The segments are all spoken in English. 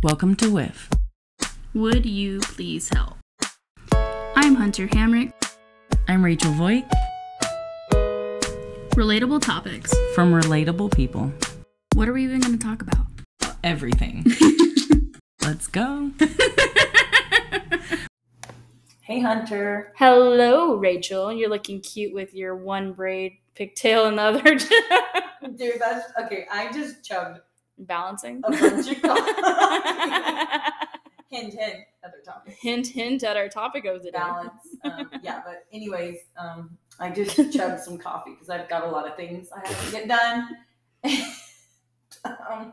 Welcome to Whiff. Would you please help? I'm Hunter Hamrick. I'm Rachel Voigt Relatable topics. from Relatable People. What are we even going to talk about? Everything. Let's go. hey, Hunter. Hello, Rachel. You're looking cute with your one braid pigtail and the other Dude, that's okay. I just chugged balancing. a bunch of hint, hint. Other topic. hint, hint at our topic of the day. Balance. Um, yeah, but anyways, um, I just chugged some coffee because I've got a lot of things I have to get done. um,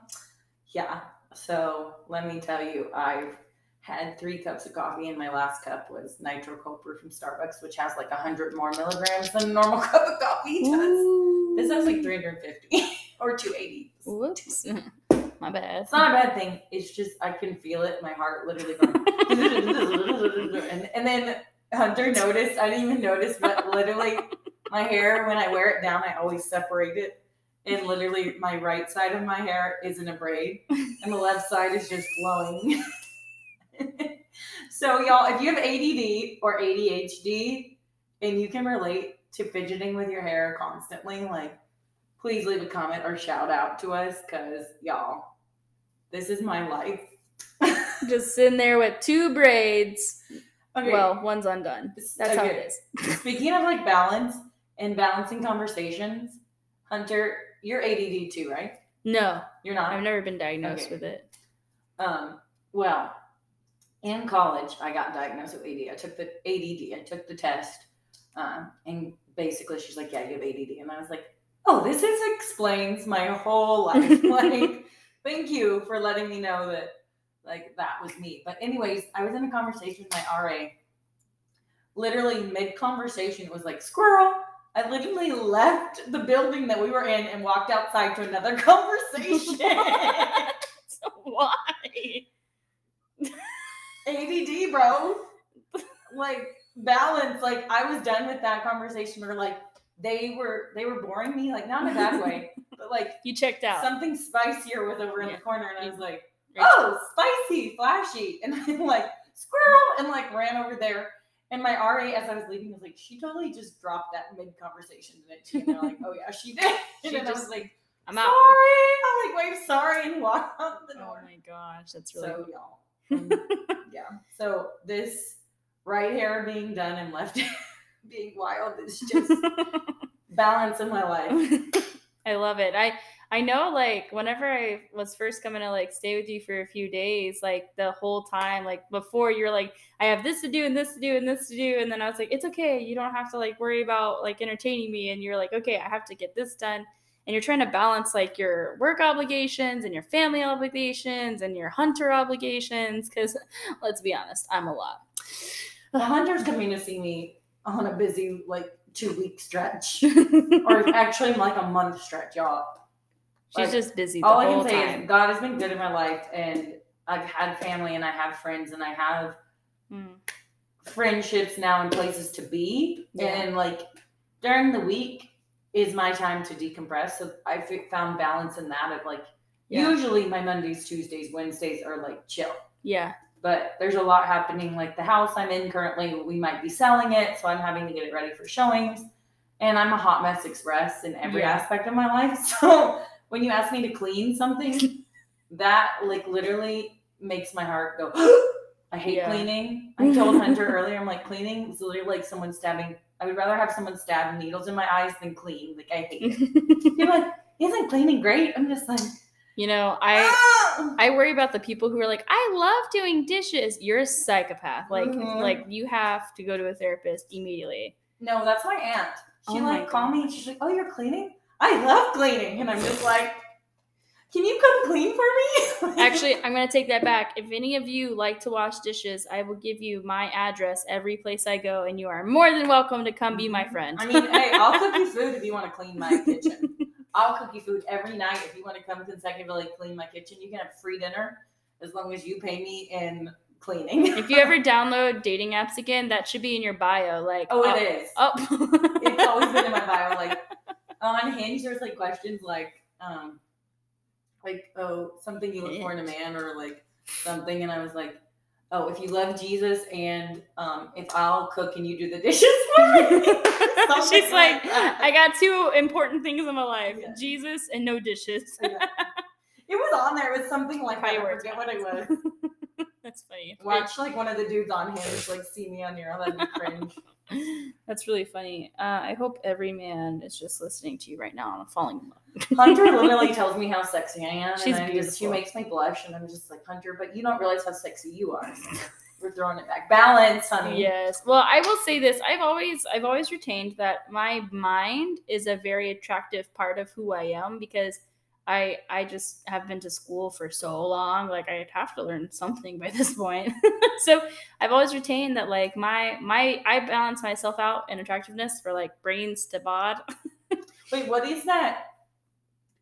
yeah. So let me tell you, I've had three cups of coffee, and my last cup was nitro cold brew from Starbucks, which has like hundred more milligrams than a normal cup of coffee does. Ooh. This has like 350 or 280. Whoops. My bad. It's not a bad thing. It's just I can feel it. My heart literally going. and, and then Hunter noticed. I didn't even notice, but literally my hair when I wear it down, I always separate it. And literally my right side of my hair is in a braid, and the left side is just flowing. so y'all, if you have ADD or ADHD, and you can relate to fidgeting with your hair constantly, like please leave a comment or shout out to us because y'all this is my life Just sitting there with two braids. okay Well, one's undone. That's how it is. speaking of like balance and balancing conversations hunter you're add too right No, you're not I've never been diagnosed Okay. with it. um well in college i got diagnosed with ADD. i took the add i took the test um, and basically she's like yeah you have add and i was like oh this is explains my whole life like thank you for letting me know that like that was me but anyways i was in a conversation with my ra literally mid conversation it was like squirrel i literally left the building that we were in and walked outside to another conversation why? ADD, bro. Like balance. Like I was done with that conversation. Where like they were they were boring me, like not in a bad way, but like You checked out. something spicier was over in Yeah. the corner, and I was like, oh, spicy, flashy, and I'm like squirrel, and like ran over there. And my RA, as I was leaving, was like, she totally just dropped that mid conversation, didn't she? And they're like, oh yeah, she did. And She then I was like, I'm sorry. out. Sorry, I'm like, wave sorry, and walk out the door. Oh my gosh, that's really So y'all, um, yeah. So this right hair being done and left hair being wild is just balance in my life. I love it. I I know like whenever I was first coming to like stay with you for a few days, like the whole time, like before you're like, I have this to do and this to do and this to do, and then I was like, it's okay, you don't have to like worry about like entertaining me, and you're like, okay, I have to get this done. And you're trying to balance like your work obligations and your family obligations and your hunter obligations. Cause let's be honest, I'm a lot. The hunter's coming to see me on a busy like two week stretch, or actually like a month stretch, y'all. She's Like, just busy the All I can say time. is God has been good in my life, and I've had family, and I have friends, and I have Mm. friendships now and places to be. Yeah. And like during the week is my time to decompress. So I f- found balance in that of like Yeah. usually my Mondays, Tuesdays, Wednesdays are like chill. Yeah. But there's a lot happening. Like the house I'm in currently, we might be selling it, so I'm having to get it ready for showings. And I'm a hot mess express in every Yeah. aspect of my life. So when you ask me to clean something, that like literally makes my heart go. I hate Yeah. cleaning. I told Hunter earlier, I'm like cleaning is literally like someone stabbing. I would rather have someone stab needles in my eyes than clean. Like I hate it. You're like, isn't cleaning great? I'm just like, you know, I ah! I worry about the people who are like, I love doing dishes. You're a psychopath. Like, Mhm. like you have to go to a therapist immediately. No, that's my aunt. She Oh like called me and she's like, "Oh, you're cleaning? I love cleaning." And I'm just like, "Can you come clean for me?" Actually, I'm gonna take that back. If any of you like to wash dishes, I will give you my address every place I go, and you are more than welcome to come be my friend. I mean, hey, I'll cook you food if you want to clean my kitchen. I'll cook you food every night if you want to come consecutively clean my kitchen. You can have free dinner as long as you pay me in cleaning. if you ever download dating apps again, that should be in your bio. Like, oh, it is. Oh, It's always been in my bio. Like on Hinge, there's like questions like, um, like oh, something you look for in a man, or like something, and I was like, "Oh, if you love Jesus and um, if I'll cook and you do the dishes for me." She's like, that. I got two important things in my life: Yeah. Jesus and no dishes. Yeah. It was on there. It was something like. I forget what it was. That's funny. Watch like one of the dudes on Hinge like see me on your. That'd be cringe. That's really funny. Uh, I hope every man is just listening to you right now and falling in love. Hunter literally tells me how sexy I am, She's and just, she makes me blush, and I'm just like Hunter, but you don't realize how sexy you are. We're throwing it back. Balance, honey. Yes. Well, I will say this. I've always I've always retained that my mind is a very attractive part of who I am because I I just have been to school for so long. Like I'd have to learn something by this point. so I've always retained that like my my I balance myself out in attractiveness for like brains to bod. Wait, what is that?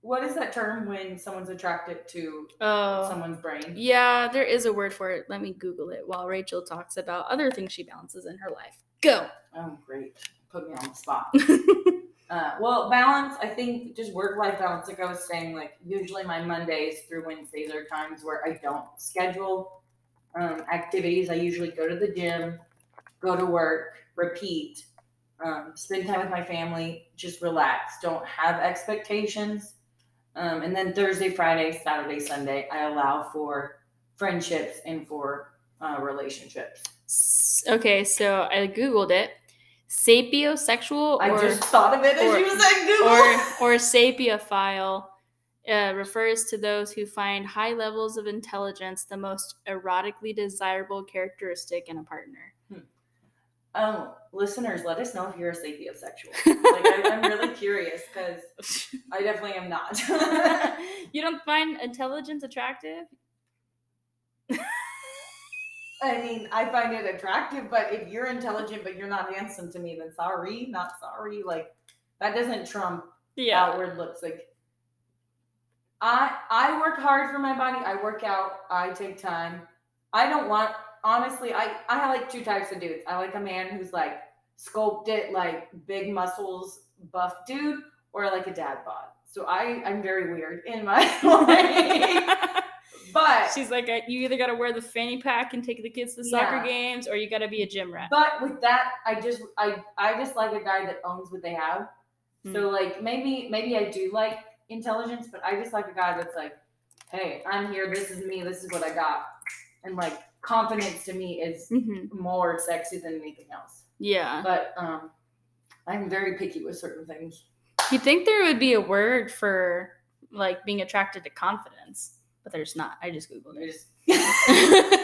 What is that term when someone's attracted to Oh. someone's brain? Yeah, there is a word for it. Let me Google it while Rachel talks about other things she balances in her life. Go. Oh, great. Put me on the spot. Uh, well, balance, I think just work life balance, like I was saying, like usually my Mondays through Wednesdays are times where I don't schedule um, activities. I usually go to the gym, go to work, repeat, um, spend time with my family, just relax, don't have expectations. Um, and then Thursday, Friday, Saturday, Sunday, I allow for friendships and for uh, relationships. Okay, so I googled it. Sapiosexual I just thought of it as or- you said Google. or or sapiophile uh, refers to those who find high levels of intelligence the most erotically desirable characteristic in a partner. Oh, listeners, let us know if you're a sapiosexual. Like, I, I'm really curious because I definitely am not. you don't find intelligence attractive? I mean, I find it attractive, but if you're intelligent but you're not handsome to me, then sorry, not sorry. Like that doesn't trump Yeah. outward looks. Like I I work hard for my body. I work out. I take time. I don't want honestly. I I like two types of dudes. I like a man who's like sculpted, like big muscles, buff dude, or like a dad bod. So I I'm very weird in my way. but She's like, uh, you either got to wear the fanny pack and take the kids to soccer Yeah. games, or you got to be a gym rat. But with that, I just I I just like a guy that owns what they have. Hmm. So like maybe maybe I do like intelligence, but I just like a guy that's like, hey, I'm here. This is me. This is what I got, and like confidence to me is hmm more sexy than anything else. Yeah. But um, I'm very picky with certain things. You'd think there would be a word for like being attracted to confidence, but there's not. I just googled it. just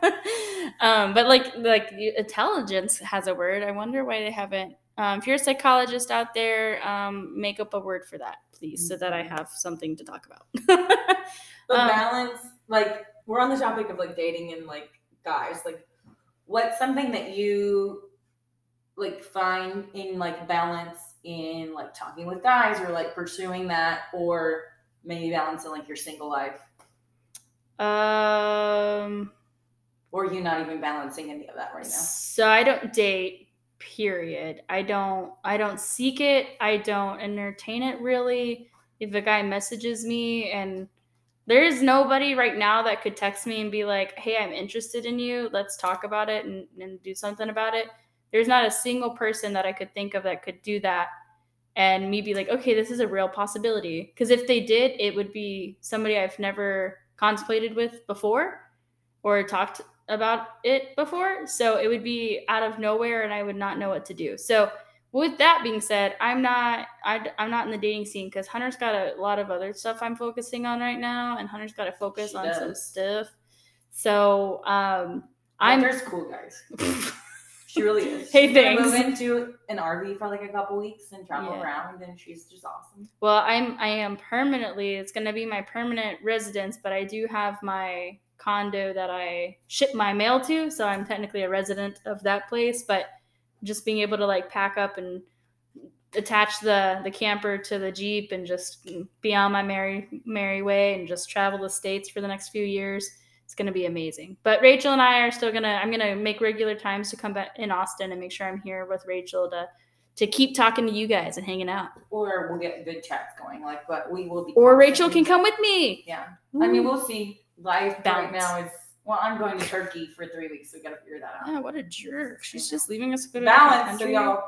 um, but like like intelligence has a word. I wonder why they haven't. Um, if you're a psychologist out there, um, make up a word for that, please, so that I have something to talk about. But Um, balance, like we're on the topic of like dating and like guys, like what's something that you like find in like balance in like talking with guys or like pursuing that or maybe balance in like your single life um, or you not even balancing any of that right now. So I don't date. Period. I don't. I don't seek it. I don't entertain it really. If a guy messages me and there's nobody right now that could text me and be like, "Hey, I'm interested in you. Let's talk about it and, and do something about it." There's not a single person that I could think of that could do that and me be like, "Okay, this is a real possibility." Because if they did, it would be somebody I've never contemplated with before or talked about it before. So it would be out of nowhere and I would not know what to do. So with that being said, I'm not I, am not in the dating scene because Hunter's got a lot of other stuff I'm focusing on right now, and Hunter's got to focus She on some stuff. So um, I'm there's cool guys. She really is. Hey, she's gonna move into an RV for like a couple weeks and travel Yeah. around, and she's just awesome. well, I'm I am permanently. It's gonna be my permanent residence, but I do have my condo that I ship my mail to, so I'm technically a resident of that place. But just being able to like pack up and attach the the camper to the jeep and just be on my merry merry way and just travel the states for the next few years it's going to be amazing but rachel and i are still going to i'm going to make regular times to come back in austin and make sure i'm here with rachel to to keep talking to you guys and hanging out Or we'll get good chats going. Like, but we will be. or rachel can come with me Yeah. I mean, we'll see. life right now is well, I'm going to Turkey for three weeks. So We got to figure that out. Yeah, what a jerk. She's just leaving us to go to a different balance, so y'all.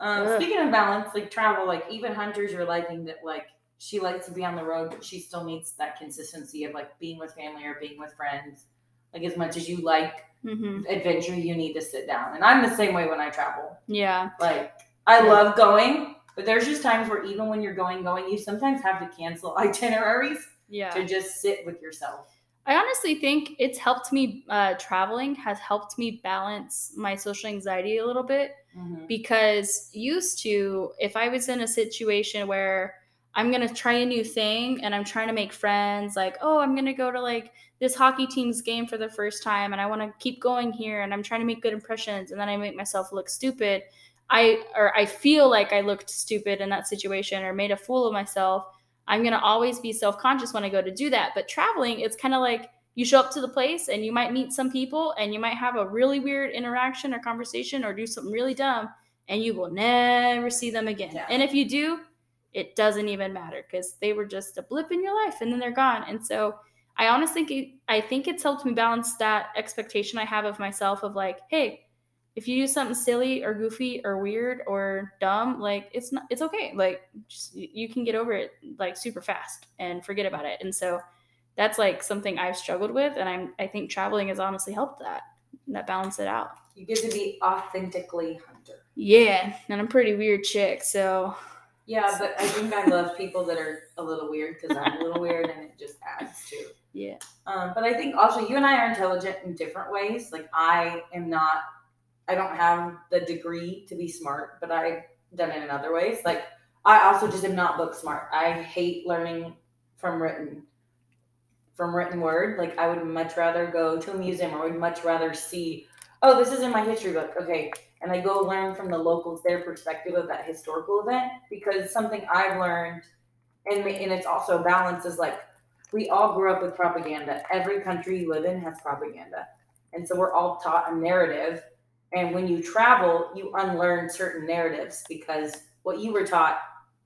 Um, speaking of balance, like travel, like even hunters are liking that. Like she likes to be on the road, but she still needs that consistency of like being with family or being with friends. Like as much as you like Mhm. adventure, you need to sit down. And I'm the same way when I travel. Yeah. Like I Yeah. love going, but there's just times where even when you're going, going, you sometimes have to cancel itineraries Yeah. to just sit with yourself. I honestly think it's helped me, uh, traveling has helped me balance my social anxiety a little bit because used to, if I was in a situation where I'm going to try a new thing and I'm trying to make friends, like, oh, I'm going to go to like this hockey team's game for the first time and I want to keep going here and I'm trying to make good impressions and then I make myself look stupid. I or I feel like I looked stupid in that situation or made a fool of myself. I'm going to always be self conscious when I go to do that. But traveling, it's kind of like you show up to the place and you might meet some people and you might have a really weird interaction or conversation or do something really dumb and you will never see them again. Yeah. And if you do, it doesn't even matter because they were just a blip in your life and then they're gone. And so I honestly think I think it's helped me balance that expectation I have of myself of like, hey, if you do something silly or goofy or weird or dumb, like it's not it's okay. Like just you can get over it like super fast and forget about it. And so that's like something I've struggled with and I'm I think traveling has honestly helped that. That balance it out. You get to be authentically hunter. Yeah, and I'm a pretty weird chick, so Yeah, but I think I love people that are a little weird because I'm a little weird and it just adds to. yeah. Um, but I think also you and I are intelligent in different ways. Like I am not, I don't have the degree to be smart, but I've done it in other ways. Like I also just am not book smart. I hate learning from written, from written word. Like I would much rather go to a museum or would much rather see, oh, this is in my history book. Okay. And I go learn from the locals their perspective of that historical event because something I've learned and, and it's also balance is like we all grew up with propaganda. Every country you live in has propaganda. And so we're all taught a narrative. And when you travel, you unlearn certain narratives because what you were taught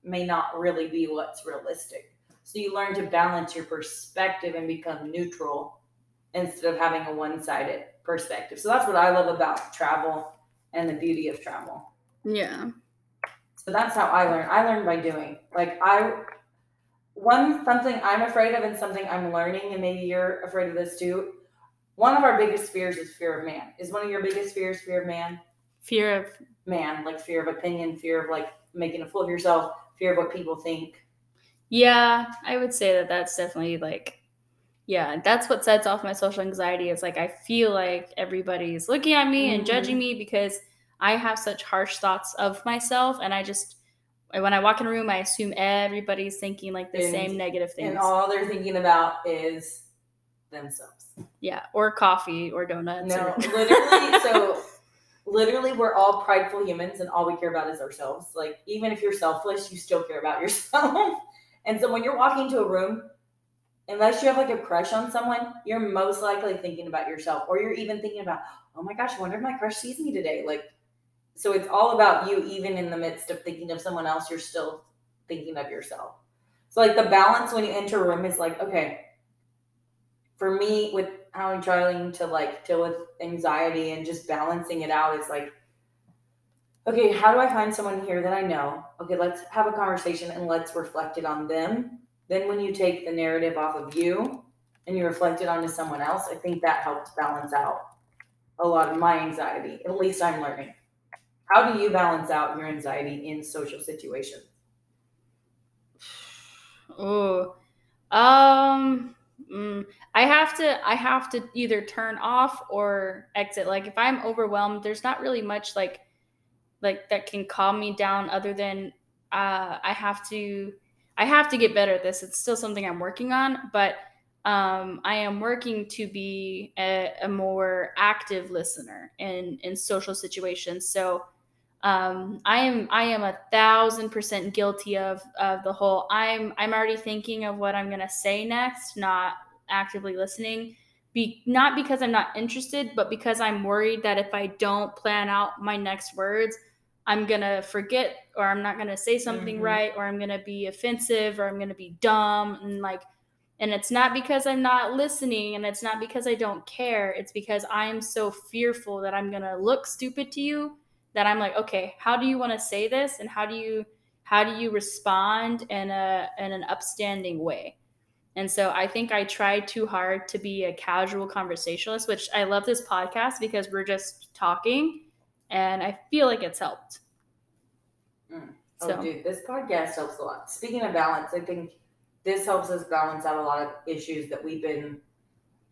may not really be what's realistic. So you learn to balance your perspective and become neutral instead of having a one sided perspective. So that's what I love about travel and the beauty of travel. Yeah. So that's how I learn. I learn by doing. Like I one something I'm afraid of and something I'm learning, and maybe you're afraid of this too. One of our biggest fears is fear of man. Is one of your biggest fears fear of man? Fear of Man, like fear of opinion, fear of like making a fool of yourself, fear of what people think. Yeah, I would say that that's definitely like, yeah, that's what sets off my social anxiety. Is like I feel like everybody's looking at me and Mhm. judging me because I have such harsh thoughts of myself, and I just when I walk in a room, I assume everybody's thinking like the And- same negative things. And all they're thinking about is themselves. Yeah, or coffee or donuts. No, or- literally. so, literally, we're all prideful humans, and all we care about is ourselves. Like, even if you're selfless, you still care about yourself. and so, when you're walking into a room, unless you have like a crush on someone, you're most likely thinking about yourself, or you're even thinking about, oh my gosh, I wonder if my crush sees me today. Like, so it's all about you, even in the midst of thinking of someone else, you're still thinking of yourself. So, like, the balance when you enter a room is like, okay, for me with how I'm trying to like deal with anxiety and just balancing it out is like okay how do i find someone here that i know? Okay let's have a conversation and let's reflect it on them. Then when you take the narrative off of you and you reflect it onto someone else i think that helps balance out a lot of my anxiety. At least i'm learning. How do you balance out your anxiety in social situations? Oh, um, mm, I have to. I have to either turn off or exit. Like if I'm overwhelmed, there's not really much like, like that can calm me down. Other than, uh, I have to. I have to get better at this. It's still something I'm working on, but um, I am working to be a, a more active listener in in social situations. So um, I am I am a thousand percent guilty of of the whole. I'm I'm already thinking of what I'm gonna say next, not actively listening. Be not because I'm not interested, but because I'm worried that if I don't plan out my next words, I'm gonna forget or I'm not gonna say something Mhm. right or I'm gonna be offensive or I'm gonna be dumb and like And it's not because I'm not listening and it's not because I don't care. It's because I'm so fearful that I'm going to look stupid to you that I'm like, okay, how do you want to say this and how do you how do you respond in a in an upstanding way? And so I think I tried too hard to be a casual conversationalist, which I love this podcast because we're just talking and I feel like it's helped. Mm. Oh, so. dude, this podcast helps a lot. Speaking of balance, I think this helps us balance out a lot of issues that we've been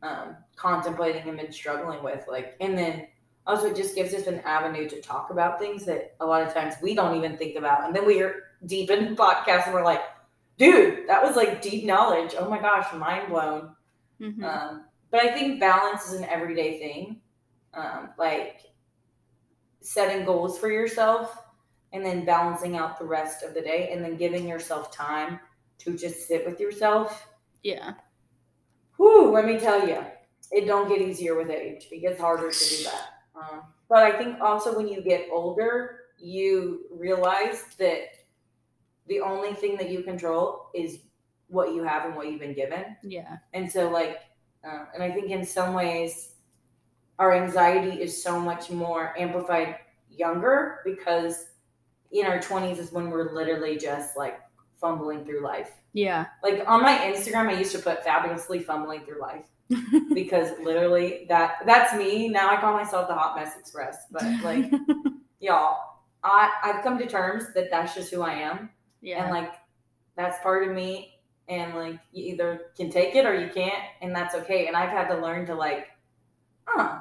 um, contemplating and been struggling with. Like, and then also it just gives us an avenue to talk about things that a lot of times we don't even think about. And then we are deep in podcast and we're like, dude, that was like deep knowledge. Oh my gosh, mind blown. Mm-hmm. Um, but I think balance is an everyday thing. Um, like setting goals for yourself and then balancing out the rest of the day and then giving yourself time to just sit with yourself. Yeah. Whew, let me tell you, it don't get easier with age. It gets harder to do that. Um, but I think also when you get older, you realize that the only thing that you control is what you have and what you've been given. Yeah. And so, like, uh, and I think in some ways, our anxiety is so much more amplified younger because in our 20s is when we're literally just like fumbling through life. Yeah. Like on my Instagram, I used to put fabulously fumbling through life because literally that that's me. Now I call myself the hot mess express, but like y'all, I I've come to terms that that's just who I am. Yeah. And like that's part of me and like you either can take it or you can't and that's okay. And I've had to learn to like huh,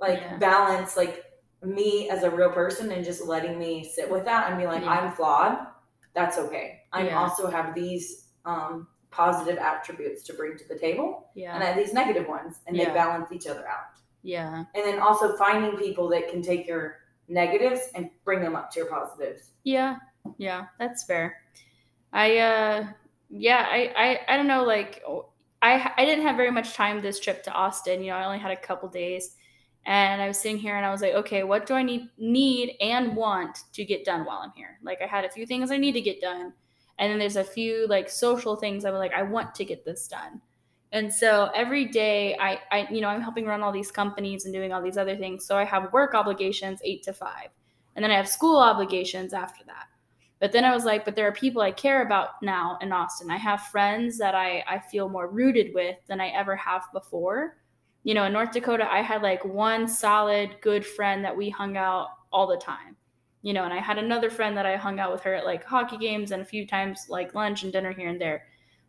like yeah. balance like me as a real person and just letting me sit with that and be like, yeah. I'm flawed. That's okay. I yeah. also have these um, positive attributes to bring to the table. Yeah. And I have these negative ones and they balance each other out. Yeah. And then also finding people that can take your negatives and bring them up to your positives. Yeah. Yeah. That's fair. I, uh, yeah, I, I, I don't know, like, I, I didn't have very much time this trip to Austin. You know, I only had a couple days and I was sitting here and I was like, okay, what do I need need and want to get done while I'm here? Like I had a few things I need to get done. And then there's a few like social things I'm like, I want to get this done. And so every day I, I you know, I'm helping run all these companies and doing all these other things. So I have work obligations eight to five. And then I have school obligations after that. But then I was like, but there are people I care about now in Austin. I have friends that I, I feel more rooted with than I ever have before you know, in North Dakota, I had like one solid good friend that we hung out all the time. You know, and I had another friend that I hung out with her at like hockey games and a few times like lunch and dinner here and there.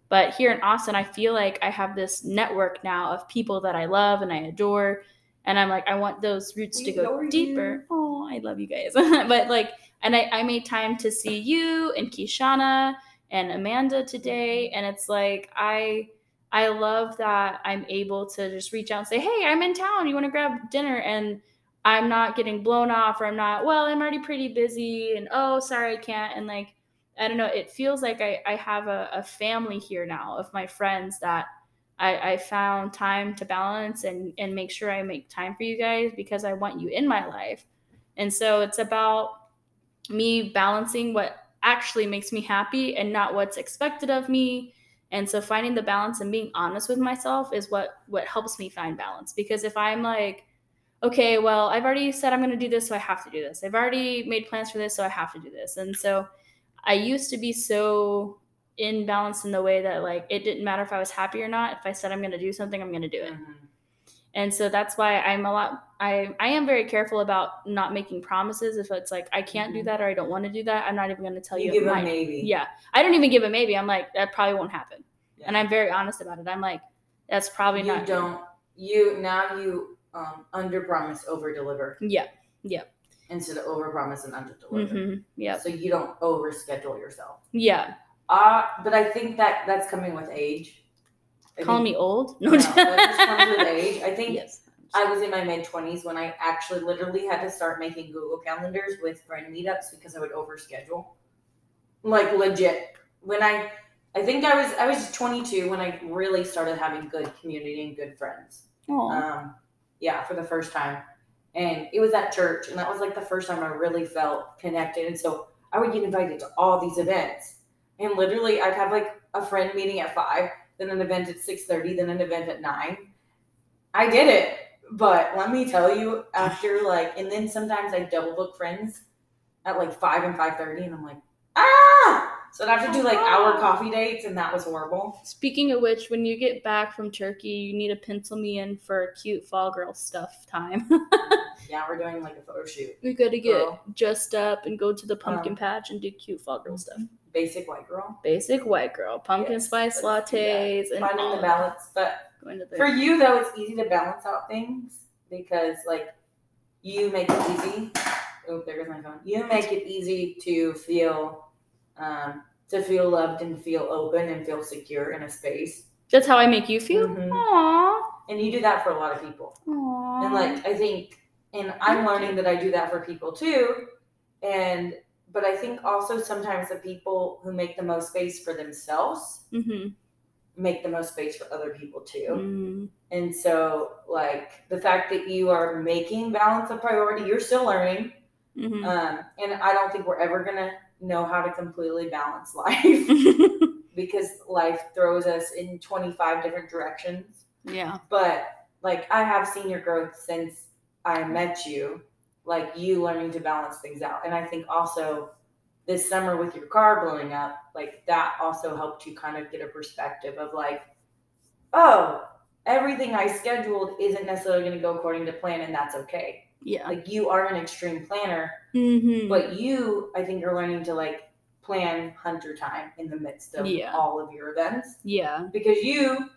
But here in Austin, I feel like I have this network now of people that I love and I adore. And I'm like, I want those roots we to go deeper. You. Oh, I love you guys. but like, and I, I made time to see you and Kishana and Amanda today. And it's like, I, I love that I'm able to just reach out and say, Hey, I'm in town. You want to grab dinner? And I'm not getting blown off or I'm not, well, I'm already pretty busy and oh, sorry, I can't. And like, I don't know, it feels like I, I have a, a family here now of my friends that I, I found time to balance and, and make sure I make time for you guys because I want you in my life. And so it's about me balancing what actually makes me happy and not what's expected of me and so finding the balance and being honest with myself is what what helps me find balance because if i'm like okay well i've already said i'm going to do this so i have to do this. I've already made plans for this so i have to do this. And so i used to be so in balance in the way that like it didn't matter if i was happy or not. If i said i'm going to do something i'm going to do it. Mm-hmm. and so that's why i'm a lot i i am very careful about not making promises if it's like i can't mm-hmm. do that or i don't want to do that i'm not even going to tell you, you give a maybe. Yeah. I don't even give a maybe. I'm like that probably won't happen. Yeah. and i'm very honest about it. I'm like that's probably you not You don't you now you um under promise over deliver yeah yeah instead of over promise and under deliver mm-hmm. yeah so you don't over schedule yourself yeah uh but i think that that's coming with age Call me old? No, no that just comes with age. I think yes. I was in my mid 20s when I actually literally had to start making Google calendars with friend meetups because I would overschedule. Like legit. When I I think I was I was 22 when I really started having good community and good friends. Um yeah, for the first time. And it was at church and that was like the first time I really felt connected. And so I would get invited to all these events. And literally I'd have like a friend meeting at 5 then an event at six thirty, then an event at nine. I did it, but let me tell you, after like, and then sometimes I double book friends at like five and five thirty, and I'm like. So I'd have to do like hour coffee dates, and that was horrible. Speaking of which, when you get back from Turkey, you need to pencil me in for cute fall girl stuff time. Yeah, we're doing like a photo shoot. we got to get Girl. dressed up and go to the pumpkin Um, patch and do cute fall girl stuff. Basic white girl. Basic white girl, pumpkin Yes, spice let's do that. lattes, and Finding the balance, but. Going to the For you though, it's easy to balance out things because like you make it easy. Oh, there goes my phone. You make it easy to feel um, to feel loved and feel open and feel secure in a space. That's how I make you feel. Aww. And you do that for a lot of people. Aww. And like I think and I'm learning that I do that for people too. And but I think also sometimes the people who make the most space for themselves Mm-hmm. make the most space for other people too. Mm. And so, like the fact that you are making balance a priority, you're still learning. Mm-hmm. Um, and I don't think we're ever gonna know how to completely balance life because life throws us in 25 different directions. yeah. But like I have seen your growth since I met you, like you learning to balance things out. And I think also this summer with your car blowing up, like that also helped you kind of get a perspective of like, oh, everything I scheduled isn't necessarily going to go according to plan, and that's okay. Yeah. Like you are an extreme planner, Mm-hmm. but you, I think, you're learning to like plan hunter time in the midst of Yeah. all of your events yeah. because you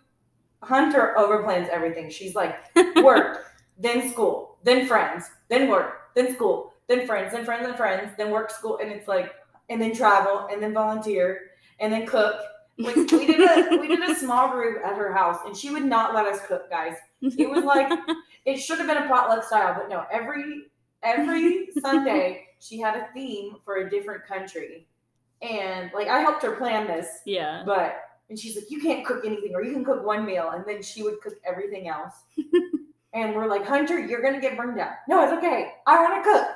Hunter overplans everything. She's like work, then school, then friends, then work, then school, then friends, then friends and friends, then work, school, and it's like and then travel, and then volunteer, and then cook. Like we did a we did a small group at her house, and she would not let us cook, guys. It was like it should have been a potluck style, but no. Every every Sunday she had a theme for a different country, and like I helped her plan this, yeah. but and she's like, you can't cook anything, or you can cook one meal, and then she would cook everything else. and we're like, Hunter, you're gonna get burned out. No, it's okay. I want to cook.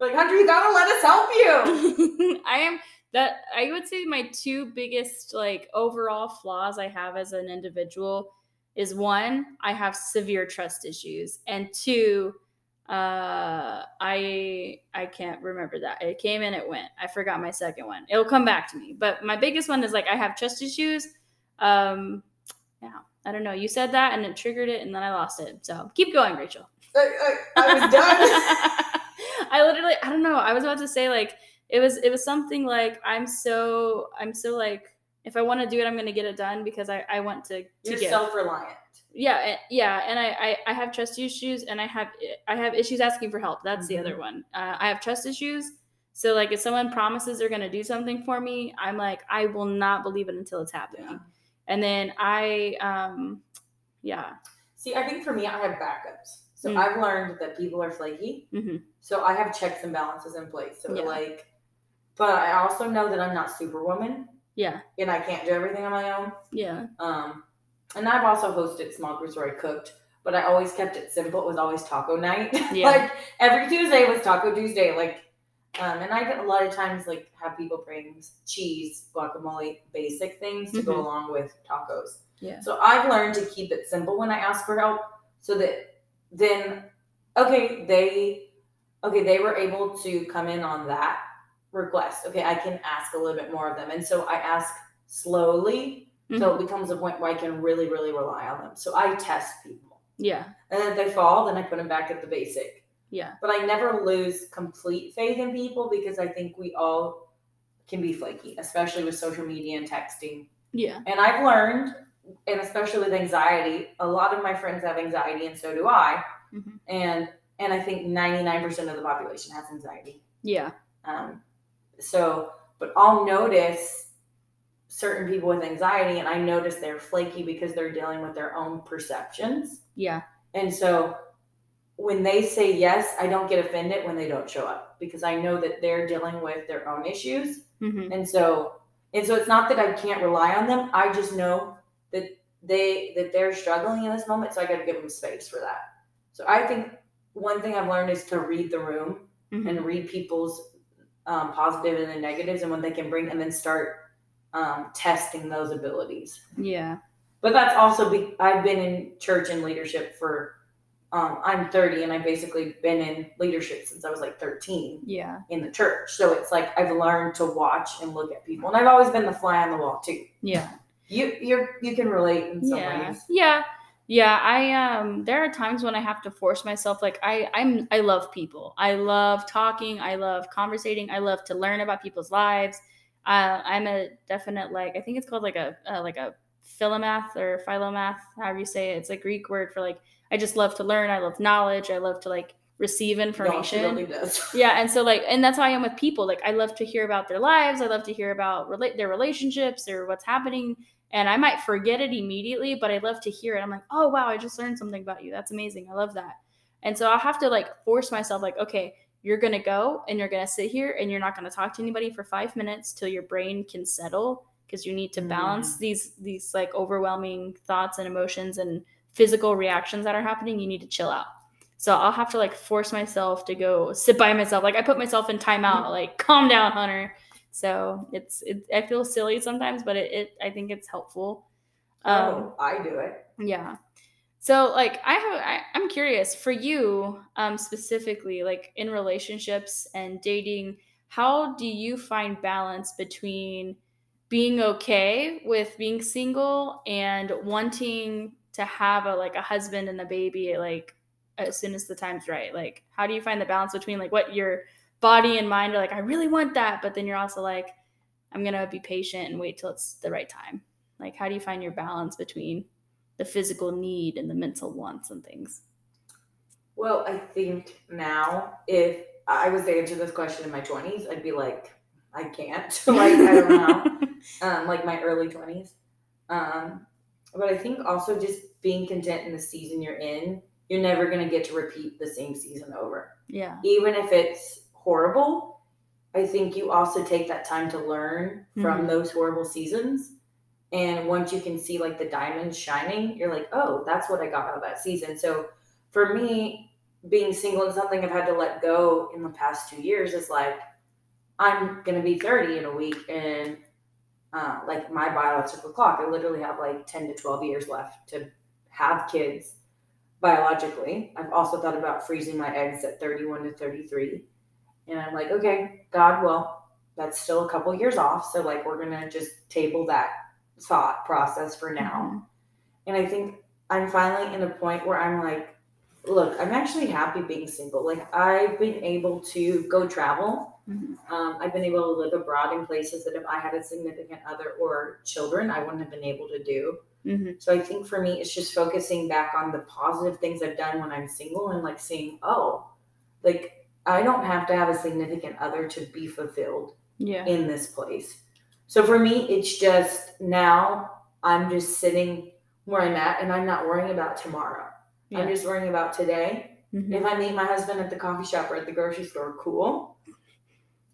Like Hunter, you gotta let us help you. I am that I would say my two biggest like overall flaws I have as an individual is one, I have severe trust issues, and two, uh I I can't remember that. It came and it went. I forgot my second one. It'll come back to me. But my biggest one is like I have trust issues. Um yeah, I don't know. You said that and it triggered it and then I lost it. So keep going, Rachel. I, I, I was done. I literally, I don't know. I was about to say like it was, it was something like I'm so, I'm so like if I want to do it, I'm going to get it done because I, I want to, to You're self-reliant. yeah, yeah, and I, I, I have trust issues, and I have, I have issues asking for help. That's the Mhm. other one. Uh, I have trust issues. So like if someone promises they're going to do something for me, I'm like I will not believe it until it's happening. Yeah. And then I, um, yeah, See, I think for me, I have backups. So Mm. I've learned that people are flaky. hmm So I have checks and balances in place. So Yeah. like, but I also know that I'm not superwoman yeah, and I can't do everything on my own. yeah, Um, and I've also hosted small groups where I cooked, but I always kept it simple. It was always taco night. Yeah. like every Tuesday was Taco Tuesday. Like, um, and I get a lot of times like have people bring cheese, guacamole, basic things to go Mhm. along with tacos. Yeah. So I've learned to keep it simple when I ask for help, so that then, okay, they, okay, they were able to come in on that request. Okay, I can ask a little bit more of them, and so I ask slowly Mm-hmm. so it becomes a point where I can really, really rely on them. So I test people. yeah, And then if they fall, then I put them back at the basic. yeah, But I never lose complete faith in people because I think we all can be flaky, especially with social media and texting. yeah, And I've learned, and especially with anxiety, a lot of my friends have anxiety and so do I. Mhm. And and I think 99% of the population has anxiety. yeah, Um, so, but I'll notice certain people with anxiety, and I notice they're flaky because they're dealing with their own perceptions. yeah, And so, when they say yes, I don't get offended when they don't show up because I know that they're dealing with their own issues. hmm And so, and so it's not that I can't rely on them. I just know that they that they're struggling in this moment, so I got to give them space for that. So I think one thing I've learned is to read the room Mhm. and read people's um, positive and the negatives and what they can bring, and then start um, testing those abilities. yeah. But that's also be, I've been in church and leadership for um, I'm 30 and I've basically been in leadership since I was like 13 Yeah. in the church. So it's like I've learned to watch and look at people, and I've always been the fly on the wall too. Yeah. You you're you can relate in some yeah. ways. Yeah. Yeah, I um there are times when I have to force myself like I I'm I love people. I love talking, I love conversating, I love to learn about people's lives. Uh, I'm a definite like I think it's called like a uh, like a philomath or philomath, however you say it. It's a Greek word for like I just love to learn, I love knowledge, I love to like receive No, information really does. yeah and so like and that's how i am with people like i love to hear about their lives i love to hear about relate their relationships or what's happening and i might forget it immediately but i love to hear it. I'm like oh wow i just learned something about you. That's amazing. I love that. And so i'll have to like force myself like okay you're gonna go and you're gonna sit here and you're not gonna talk to anybody for five minutes till your brain can settle because you need to mm-hmm. balance these these like overwhelming thoughts and emotions and physical reactions that are happening. You need to chill out. So I'll have to like force myself to go sit by myself. Like I put myself in timeout, mm-hmm. like calm down, Hunter. So it's it, I feel silly sometimes, but it, it I think it's helpful. Um, oh, I do it. yeah. So like I have I, I'm curious for you um specifically like in relationships and dating, how do you find balance between being okay with being single and wanting to have a like a husband and a baby like as soon as the time's right? Like how do you find the balance between like what your body and mind are like I really want that, but then you're also like I'm going to be patient and wait till it's the right time. Like how do you find your balance between the physical need and the mental wants and things. Well, I think now if I was to answer this question in my twenties, I'd be like, I can't. like I don't know. um, like my early twenties. Um, but I think also just being content in the season you're in, you're never gonna get to repeat the same season over. yeah. Even if it's horrible, I think you also take that time to learn from Mhm. those horrible seasons. And once you can see like the diamonds shining, you're like, oh, that's what I got out of that season. So for me, being single and something I've had to let go in the past two years is like, I'm gonna be 30 in a week, and uh, like my biological clock, I literally have like 10 to 12 years left to have kids biologically. I've also thought about freezing my eggs at 31 to 33, and I'm like, okay, God, well, that's still a couple years off, so like we're gonna just table that thought process for now. And I think I'm finally in a point where I'm like, look, I'm actually happy being single. Like I've been able to go travel. Mhm. Um, I've been able to live abroad in places that if I had a significant other or children, I wouldn't have been able to do. hmm So I think for me, it's just focusing back on the positive things I've done when I'm single and like seeing, oh, like I don't have to have a significant other to be fulfilled Yeah. in this place. So for me, it's just now I'm just sitting where I'm at and I'm not worrying about tomorrow. I'm just worrying about today. Mhm. If I meet my husband at the coffee shop or at the grocery store, cool.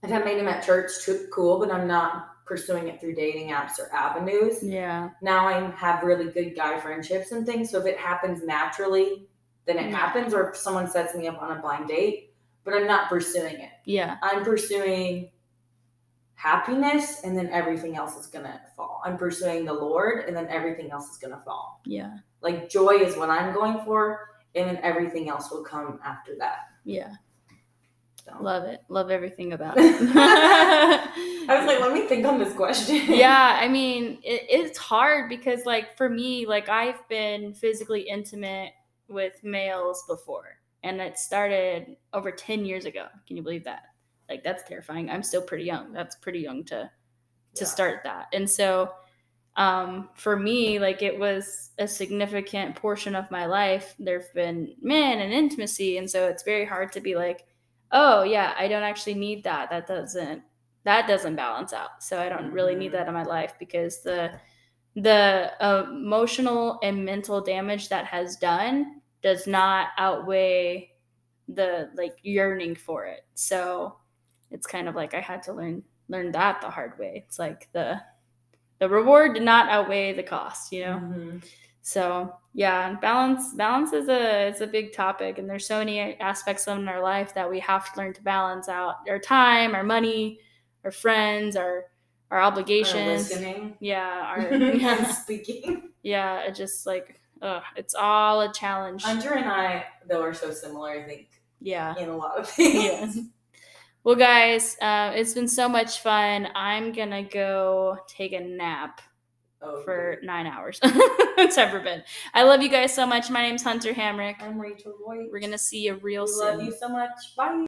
If I meet him at church, too, cool, but I'm not pursuing it through dating apps or avenues. Yeah. Now I have really good guy friendships and things. So if it happens naturally, then it Yeah. happens, or if someone sets me up on a blind date, but I'm not pursuing it. Yeah. I'm pursuing happiness and then everything else is gonna fall. I'm pursuing the Lord and then everything else is gonna fall. Yeah. Like joy is what I'm going for, and then everything else will come after that. Yeah. So Love it. Love everything about it. I was like, let me think on this question. yeah i mean it, it's hard because like for me like i've been physically intimate with males before and it started over 10 years ago. Can you believe that? Like that's terrifying. I'm still pretty young. That's pretty young to to Yeah. start that. And so um for me like it was a significant portion of my life there've been men and intimacy and so it's very hard to be like oh yeah i don't actually need that. That doesn't that doesn't balance out. So i don't really need Mhm. that in my life because the the emotional and mental damage that has done does not outweigh the like yearning for it so it's kind of like i had to learn learn that the hard way it's like the the reward did not outweigh the cost you know Mhm. so yeah, balance balance is a is a big topic, and there's so many aspects of in our life that we have to learn to balance out our time, our money, our friends, our our obligations. listening. Yeah, our yeah, speaking. yeah, it just like ugh, it's all a challenge. Hunter and I, though, are so similar. I think yeah. in a lot of things. Yeah. Well, guys, uh, it's been so much fun. I'm gonna go take a nap Oh, for nine hours. it's ever been. I love you guys so much. My name's Hunter Hamrick. I'm Rachel Voigt. We're gonna see you real we soon. love you so much. Bye.